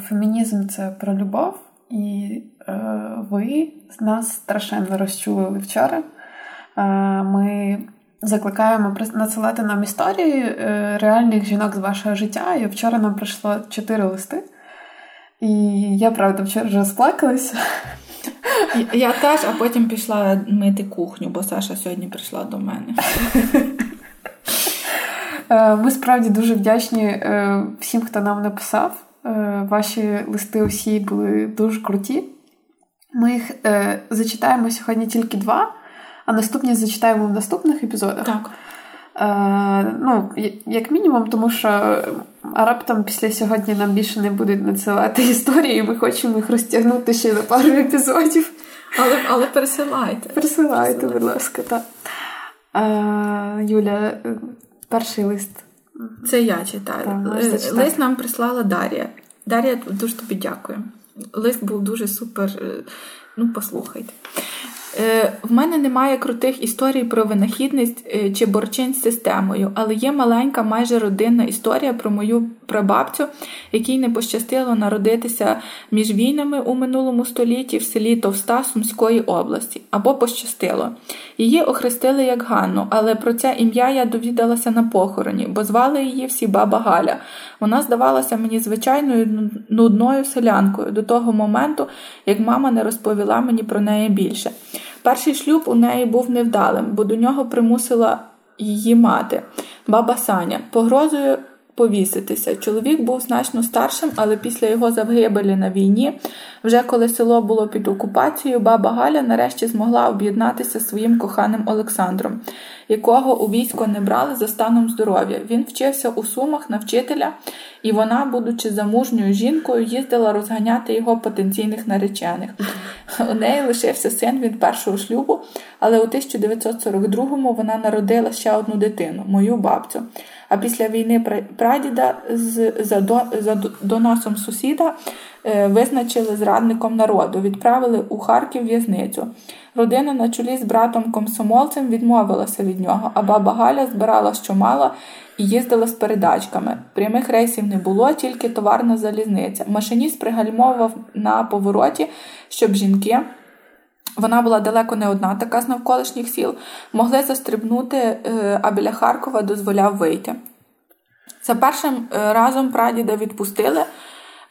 фемінізм це про любов. І ви нас страшенно розчулили вчора. Е, ми закликаємо надсилати нам історії е, реальних жінок з вашого життя. І вчора нам прийшло чотири листи. І я, правда, вчора вже сплакалася. Я теж, а потім пішла мити кухню, бо Саша сьогодні прийшла до мене. Е, ми справді дуже вдячні е, всім, хто нам написав. Е, ваші листи усі були дуже круті. Ми їх е, зачитаємо сьогодні тільки два, а наступні зачитаємо в наступних епізодах. Так. Е, ну, Як мінімум, тому що раптом після сьогодні нам більше не будуть надсилати історії, ми хочемо їх розтягнути ще на пару епізодів. Але але пересилайте. Пересилайте, будь ласка, так. Е, Юля, перший лист. Це я читаю. Так, Лист нам прислала Дар'я. Дар'я, дуже тобі дякую. Лист був дуже супер. Е, ну, послухайте. Е, в мене немає крутих історій про винахідність е, чи борчин з системою, але є маленька, майже родинна історія про мою прабабцю, якій не пощастило народитися між війнами у минулому столітті в селі Товста Сумської області, або пощастило. Її охрестили як Ганну, але про це ім'я я довідалася на похороні, бо звали її всі баба Галя. Вона здавалася мені звичайною нудною селянкою до того моменту, як мама не розповіла мені про неї більше. Перший шлюб у неї був невдалим, бо до нього примусила її мати, баба Саня, погрозою повіситися. Чоловік був значно старшим, але після його загибелі на війні, вже коли село було під окупацією, баба Галя нарешті змогла об'єднатися своїм коханим Олександром, якого у військо не брали за станом здоров'я. Він вчився у сумах на вчителя, і вона, будучи замужньою жінкою, їздила розганяти його потенційних наречених. У неї лишився син від першого шлюбу, але у 1942-му вона народила ще одну дитину, мою бабцю. А після війни прадіда з за, до, за доносом сусіда е, визначили зрадником народу, відправили у Харків в'язницю. Родина на чолі з братом комсомолцем відмовилася від нього, а баба Галя збирала що мала і їздила з передачками. Прямих рейсів не було, тільки товарна залізниця. Машиніст пригальмовував на повороті, щоб жінки. Вона була далеко не одна, така з навколишніх сіл, могли застрибнути, е, а біля Харкова дозволяв вийти. За першим е, разом прадіда відпустили,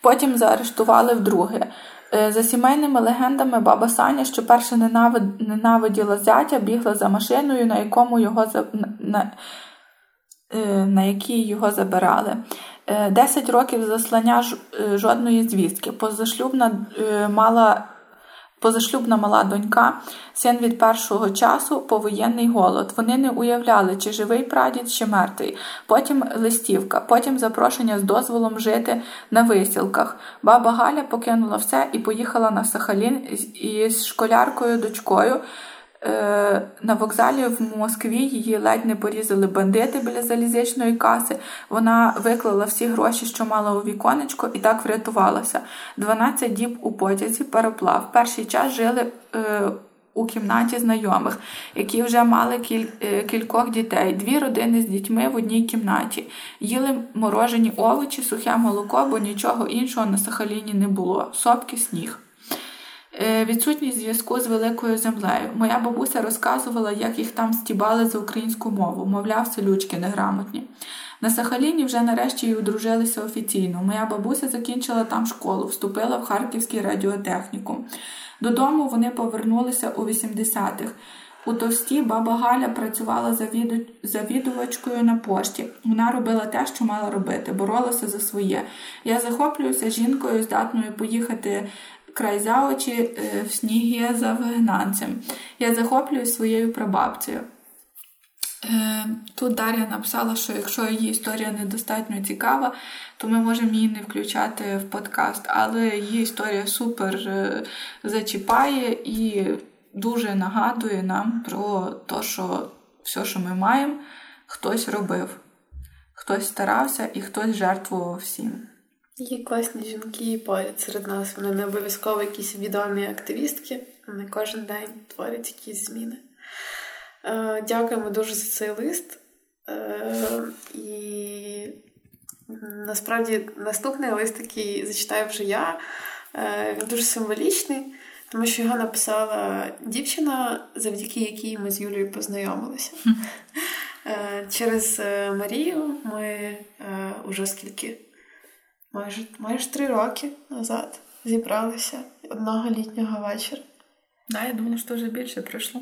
потім заарештували вдруге. Е, за сімейними легендами, баба Саня, що перше ненавиділа зятя, бігла за машиною, на якому його на, на якій його забирали. Десять років заслання жодної звістки. Позашлюбна мала Позашлюбна мала донька, син від першого часу повоєнний голод. Вони не уявляли, чи живий прадід, чи мертвий. Потім листівка, потім запрошення з дозволом жити на висілках. Баба Галя покинула все і поїхала на Сахалін із школяркою дочкою. Е, на вокзалі в Москві її ледь не порізали бандити біля залізичної каси. Вона виклала всі гроші, що мала у віконечко, і так врятувалася. 12 діб у потязі пароплав. Перший час жили е, у кімнаті знайомих, які вже мали кіль, е, кількох дітей, дві родини з дітьми в одній кімнаті. Їли морожені овочі, сухе молоко, бо нічого іншого на Сахаліні не було. Сопки сніг. Е, відсутність зв'язку з великою землею. Моя бабуся розказувала, як їх там стібали за українську мову, мовляв, селючки неграмотні. На Сахаліні вже нарешті й одружилися офіційно. Моя бабуся закінчила там школу, вступила в Харківський радіотехнікум. Додому вони повернулися у 80-х. У товсті баба Галя працювала завідувачкою на пошті. Вона робила те, що мала робити, боролася за своє. Я захоплююся жінкою, здатною поїхати край за очі е, в снігі за вигнанцем. Я захоплююсь своєю прабабцею. Е, тут Дар'я написала, що якщо її історія недостатньо цікава, то ми можемо її не включати в подкаст. Але її історія супер е, зачіпає і дуже нагадує нам про те, що все, що ми маємо, хтось робив, хтось старався і хтось жертвував всім. Є класні жінки поряд серед нас. Вони не обов'язково якісь відомі активістки, вони кожен день творять якісь зміни. Е, дякуємо дуже за цей лист. Е, і насправді наступний лист, який зачитаю вже я, е, він дуже символічний, тому що його написала дівчина, завдяки якій ми з Юлією познайомилися. Через Марію ми уже скільки майже майже три роки назад зібралися одного літнього вечора. Да, я думала, що вже більше пройшло.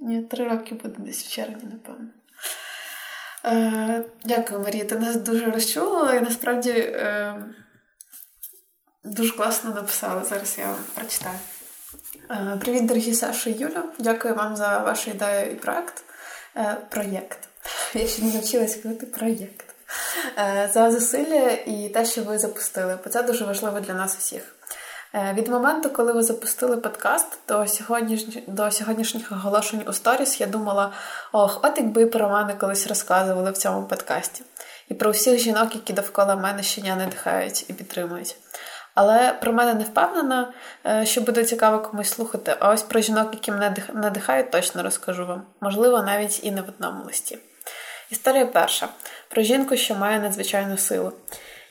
Ні, три роки буде десь в червні, напевно. Е, Дякую, Марія. Ти нас дуже розчулила і насправді е, дуже класно написала. Зараз я вам прочитаю. Е, Привіт, дорогі Саша і Юля. Дякую вам за вашу ідею і проект. Е, Проєкт. Я ще не навчилася казати проєкт. Е, за зусилля і те, що ви запустили, бо це дуже важливо для нас усіх. Е, від моменту, коли ви запустили подкаст, до сьогодніш... до сьогоднішніх оголошень у сторіс я думала: ох, от якби про мене колись розказували в цьому подкасті. І про всіх жінок, які довкола мене щодня надихають і підтримують. Але про мене не впевнена, е, що буде цікаво комусь слухати. А ось про жінок, які мене надихають, точно розкажу вам. Можливо, навіть і не в одному листі. Історія перша про жінку, що має надзвичайну силу.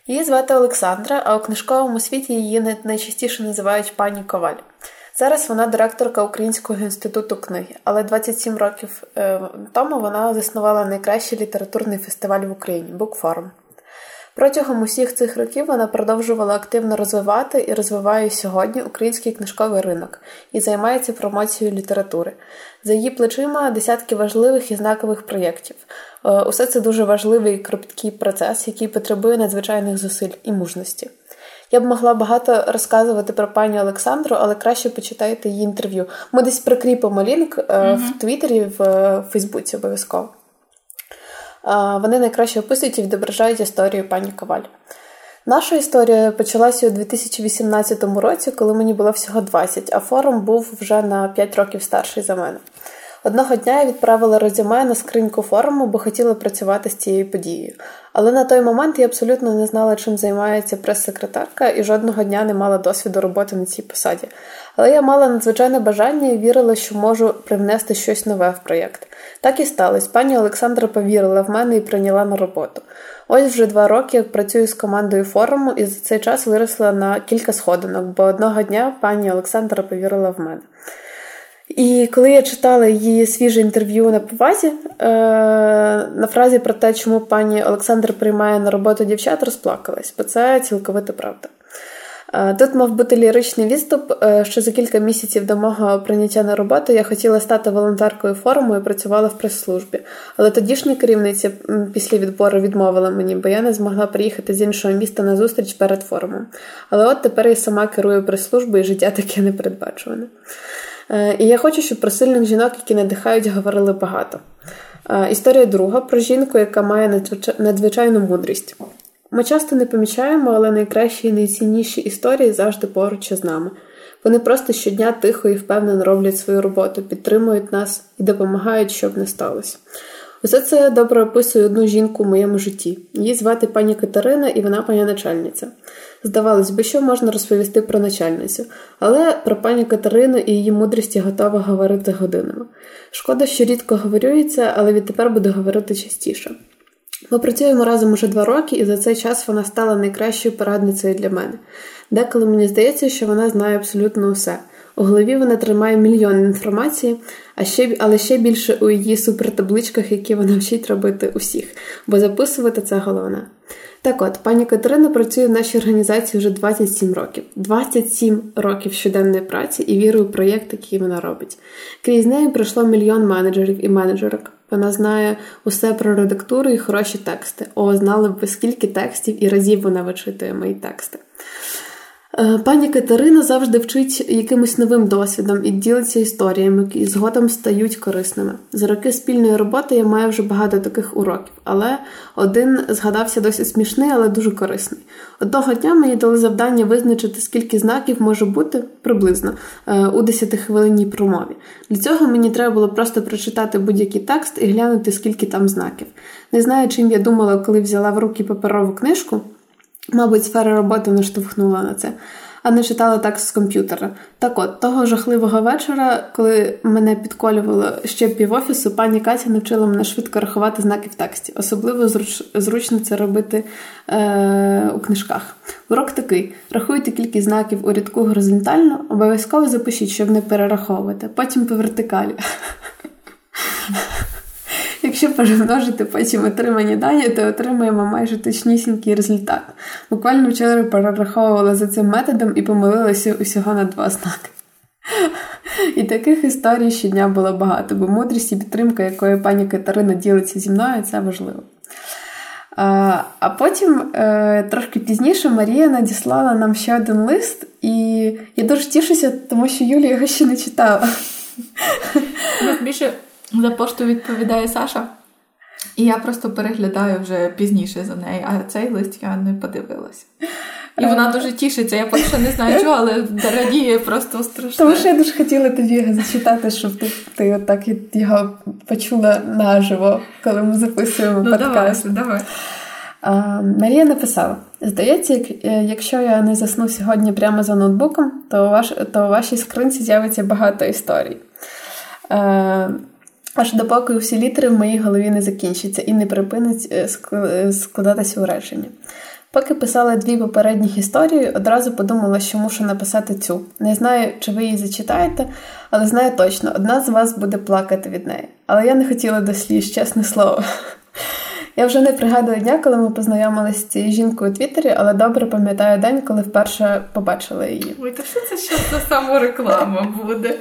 Її звати Олександра, а у книжковому світі її найчастіше називають пані Коваль. Зараз вона директорка Українського інституту книги, але 27 років е, тому вона заснувала найкращий літературний фестиваль в Україні Букфорум. Протягом усіх цих років вона продовжувала активно розвивати і розвиває сьогодні український книжковий ринок і займається промоцією літератури. За її плечима десятки важливих і знакових проєктів. Е, усе це дуже важливий і кропіткий процес, який потребує надзвичайних зусиль і мужності. Я б могла багато розказувати про пані Олександру, але краще почитайте її інтерв'ю. Ми десь прикріпимо лінк mm-hmm. в Твіттері, в Фейсбуці обов'язково. Вони найкраще описують і відображають історію пані Коваль. Наша історія почалася у 2018 році, коли мені було всього 20, а форум був вже на 5 років старший за мене. Одного дня я відправила резюме на скриньку форуму, бо хотіла працювати з цією подією. Але на той момент я абсолютно не знала, чим займається прес-секретарка, і жодного дня не мала досвіду роботи на цій посаді. Але я мала надзвичайне бажання і вірила, що можу привнести щось нове в проєкт. Так і сталося. Пані Олександра повірила в мене і прийняла на роботу. Ось вже два роки як працюю з командою форуму, і за цей час виросла на кілька сходинок, бо одного дня пані Олександра повірила в мене. І коли я читала її свіже інтерв'ю на повазі, е, на фразі про те, чому пані Олександр приймає на роботу дівчат, розплакалась, бо це цілковита правда. Е, тут мав бути ліричний відступ, е, що за кілька місяців до мого прийняття на роботу я хотіла стати волонтеркою форуму і працювала в прес-службі. Але тодішня керівниця після відбору відмовила мені, бо я не змогла приїхати з іншого міста на зустріч перед форумом. Але от тепер я сама керую прес-службою і життя таке непередбачуване. Е, і я хочу, щоб про сильних жінок, які надихають, говорили багато. Е, історія друга про жінку, яка має надзвичайну мудрість. Ми часто не помічаємо, але найкращі і найцінніші історії завжди поруч із нами. Вони просто щодня тихо і впевнено роблять свою роботу, підтримують нас і допомагають, щоб не сталося. Усе це добре описує одну жінку в моєму житті. Її звати пані Катерина, і вона пані начальниця. Здавалось би, що можна розповісти про начальницю, але про пані Катерину і її мудрість готова говорити годинами. Шкода, що рідко говорюється, але відтепер буду говорити частіше. Ми працюємо разом уже два роки, і за цей час вона стала найкращою порадницею для мене. Деколи мені здається, що вона знає абсолютно усе. У голові вона тримає мільйон інформації, а ще, але ще більше у її супертабличках, які вона вчить робити усіх, бо записувати це головне. Так от, пані Катерина працює в нашій організації вже 27 років, 27 років щоденної праці і віри у проєкт, який вона робить. Крізь неї пройшло мільйон менеджерів і менеджерок. Вона знає усе про редактуру і хороші тексти. О, знали б скільки текстів і разів вона вичитує мої тексти. Е, пані Катерина завжди вчить якимось новим досвідом і ділиться історіями, які згодом стають корисними. За роки спільної роботи я маю вже багато таких уроків, але один згадався досить смішний, але дуже корисний. Одного дня мені дали завдання визначити, скільки знаків може бути приблизно е, у 10-хвилинній промові. Для цього мені треба було просто прочитати будь-який текст і глянути, скільки там знаків. Не знаю, чим я думала, коли взяла в руки паперову книжку. Мабуть, сфера роботи наштовхнула на це, а не читала так з комп'ютера. Так от, того жахливого вечора, коли мене підколювало ще півофісу, пані Катя навчила мене швидко рахувати знаки в тексті. Особливо зруч... зручно це робити е... у книжках. Урок такий: рахуйте кількість знаків у рядку горизонтально, обов'язково запишіть, щоб не перераховувати, потім по вертикалі. [laughs] Якщо перемножити потім отримані дані, то отримаємо майже точнісінький результат. Буквально вчора перераховувала за цим методом і помилилася усього на два знаки. [laughs] І таких історій щодня було багато, бо мудрість і підтримка, якою пані Катерина ділиться зі мною, це важливо. А потім, е, трошки пізніше, Марія надіслала нам ще один лист, і я дуже тішуся, тому що Юлія його ще не читала. Більше за пошту відповідає Саша. І я просто переглядаю вже пізніше за нею, а цей лист я не подивилася. І вона дуже тішиться. Я поки що не знаю чого, але радіє просто страшно. Тому що я дуже хотіла тобі зачитати, щоб ти ти отак його почула наживо, коли ми записуємо ну, подкаст. Давай, давай. А, Марія написала: здається, е, якщо я не засну сьогодні прямо за ноутбуком, то, ваш, то у вашій скринці з'явиться багато історій. А, аж допоки усі літери в моїй голові не закінчаться і не припинить е, е, складатися у речення. Поки писала дві попередніх історії, одразу подумала, що мушу написати цю. Не знаю, чи ви її зачитаєте, але знаю точно, одна з вас буде плакати від неї. Але я не хотіла до сліз, чесне слово. Я вже не пригадую дня, коли ми познайомилися з цією жінкою у Твіттері, але добре пам'ятаю день, коли вперше побачила її. Ой, та що це ще за самореклама буде?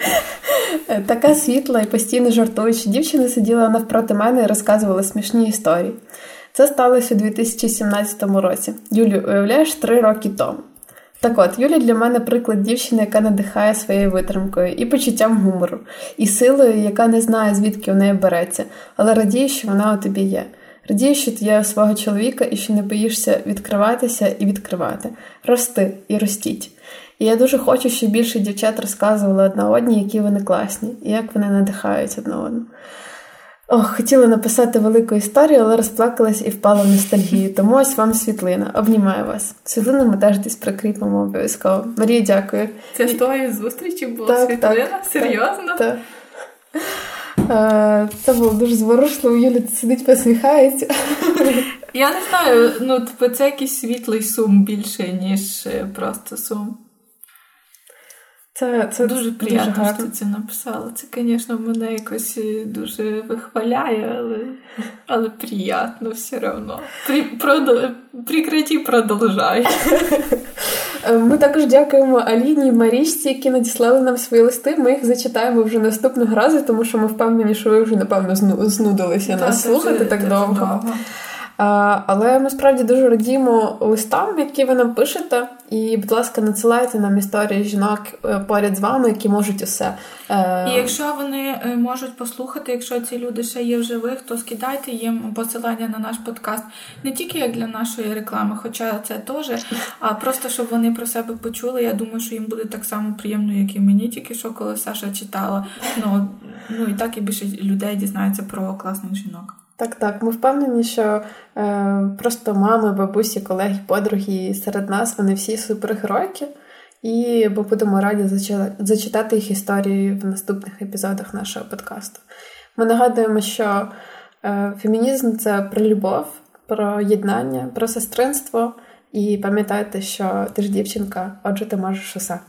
Е, така світла і постійно жартуюча дівчина сиділа навпроти мене і розказувала смішні історії. Це сталося у 2017 році. Юлю, уявляєш, три роки тому. Так от, Юля для мене приклад дівчини, яка надихає своєю витримкою, і почуттям гумору, і силою, яка не знає, звідки у неї береться, але радіє, що вона у тобі є. Радію, що ти є у свого чоловіка і що не боїшся відкриватися і відкривати, рости і ростіть. І я дуже хочу, щоб більше дівчат розказували одна одній, які вони класні, і як вони надихають одна одну. Ох, хотіла написати велику історію, але розплакалась і впала в ностальгію. Тому ось вам світлина. Обнімаю вас. Світлину ми теж десь прикріпимо обов'язково. Марія, дякую. Це з тої зустрічі була так, світлина? Так, Серйозно? Так. Е, це було дуже зворушливо, Юля сидить, посміхається. Я не знаю, ну типу, це якийсь світлий сум більше, ніж е, просто сум. Це це дуже приємно, дуже що ти це написала. Це, звісно, мене якось е, дуже вихваляє, але але приємно все одно. При, продов... Прекраті продовжай. [laughs] Ми також дякуємо Аліні і Марічці, які надіслали нам свої листи. Ми їх зачитаємо вже наступного разу, тому що ми впевнені, що ви вже напевно знудилися нас слухати так довго. Але ми справді дуже радіємо листам, які ви нам пишете. І, будь ласка, надсилайте нам історії жінок е, поряд з вами, які можуть усе. Е, і якщо вони е, можуть послухати, якщо ці люди ще є в живих, то скидайте їм посилання на наш подкаст не тільки як для нашої реклами, хоча це теж, а просто щоб вони про себе почули. Я думаю, що їм буде так само приємно, як і мені, тільки що коли Саша читала. Ну ну і так і більше людей дізнається про класних жінок. Так, так. Ми впевнені, що е, просто мами, бабусі, колеги, подруги серед нас вони всі супергеройки, і ми будемо раді зачитати їх історії в наступних епізодах нашого подкасту. Ми нагадуємо, що е, фемінізм це про любов, про єднання, про сестринство. І пам'ятайте, що ти ж дівчинка, отже, ти можеш усе.